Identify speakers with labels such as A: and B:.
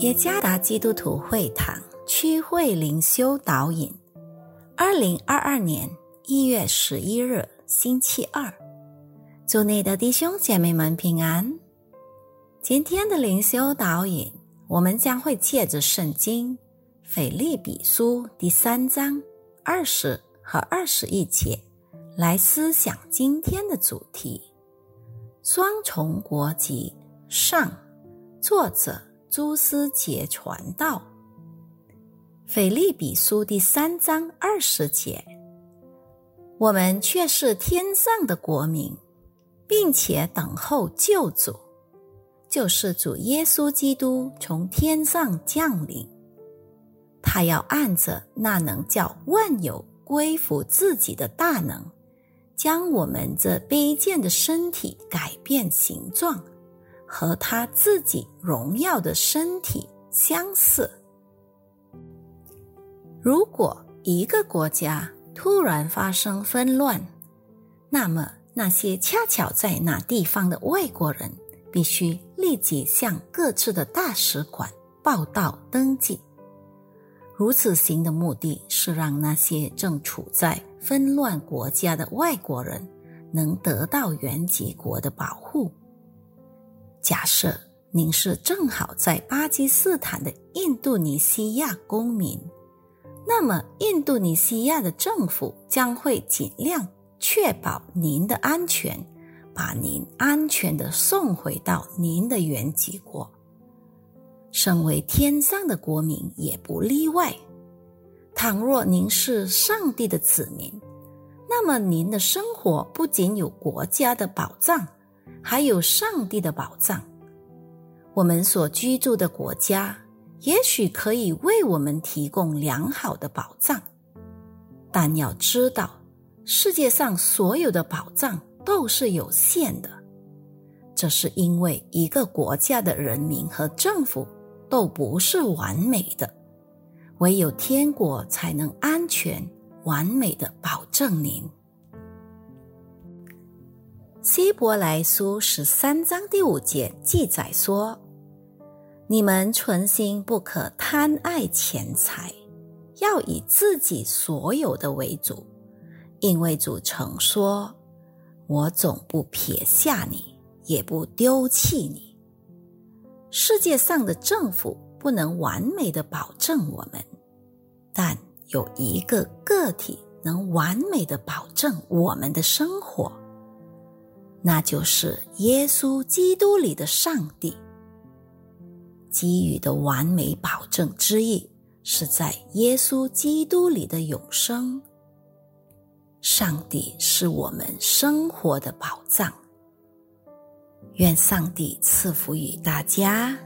A: 耶加达基督徒会堂区会灵修导引，二零二二年一月十一日星期二，祝你的弟兄姐妹们平安。今天的灵修导引，我们将会借着圣经《腓立比书》第三章二十和二十一节来思想今天的主题：双重国籍。上，作者。朱思杰传道，《腓立比书》第三章二十节：我们却是天上的国民，并且等候救主，就是主耶稣基督从天上降临。他要按着那能叫万有归服自己的大能，将我们这卑贱的身体改变形状。和他自己荣耀的身体相似。如果一个国家突然发生纷乱，那么那些恰巧在那地方的外国人必须立即向各自的大使馆报到登记。如此行的目的是让那些正处在纷乱国家的外国人能得到原籍国的保护。假设您是正好在巴基斯坦的印度尼西亚公民，那么印度尼西亚的政府将会尽量确保您的安全，把您安全的送回到您的原籍国。身为天上的国民也不例外。倘若您是上帝的子民，那么您的生活不仅有国家的保障。还有上帝的保障，我们所居住的国家也许可以为我们提供良好的保障，但要知道，世界上所有的保障都是有限的。这是因为一个国家的人民和政府都不是完美的，唯有天国才能安全完美的保证您。希伯来书十三章第五节记载说：“你们存心不可贪爱钱财，要以自己所有的为主，因为主曾说：‘我总不撇下你，也不丢弃你。’世界上的政府不能完美的保证我们，但有一个个体能完美的保证我们的生活。”那就是耶稣基督里的上帝给予的完美保证之意，是在耶稣基督里的永生。上帝是我们生活的宝藏。愿上帝赐福于大家。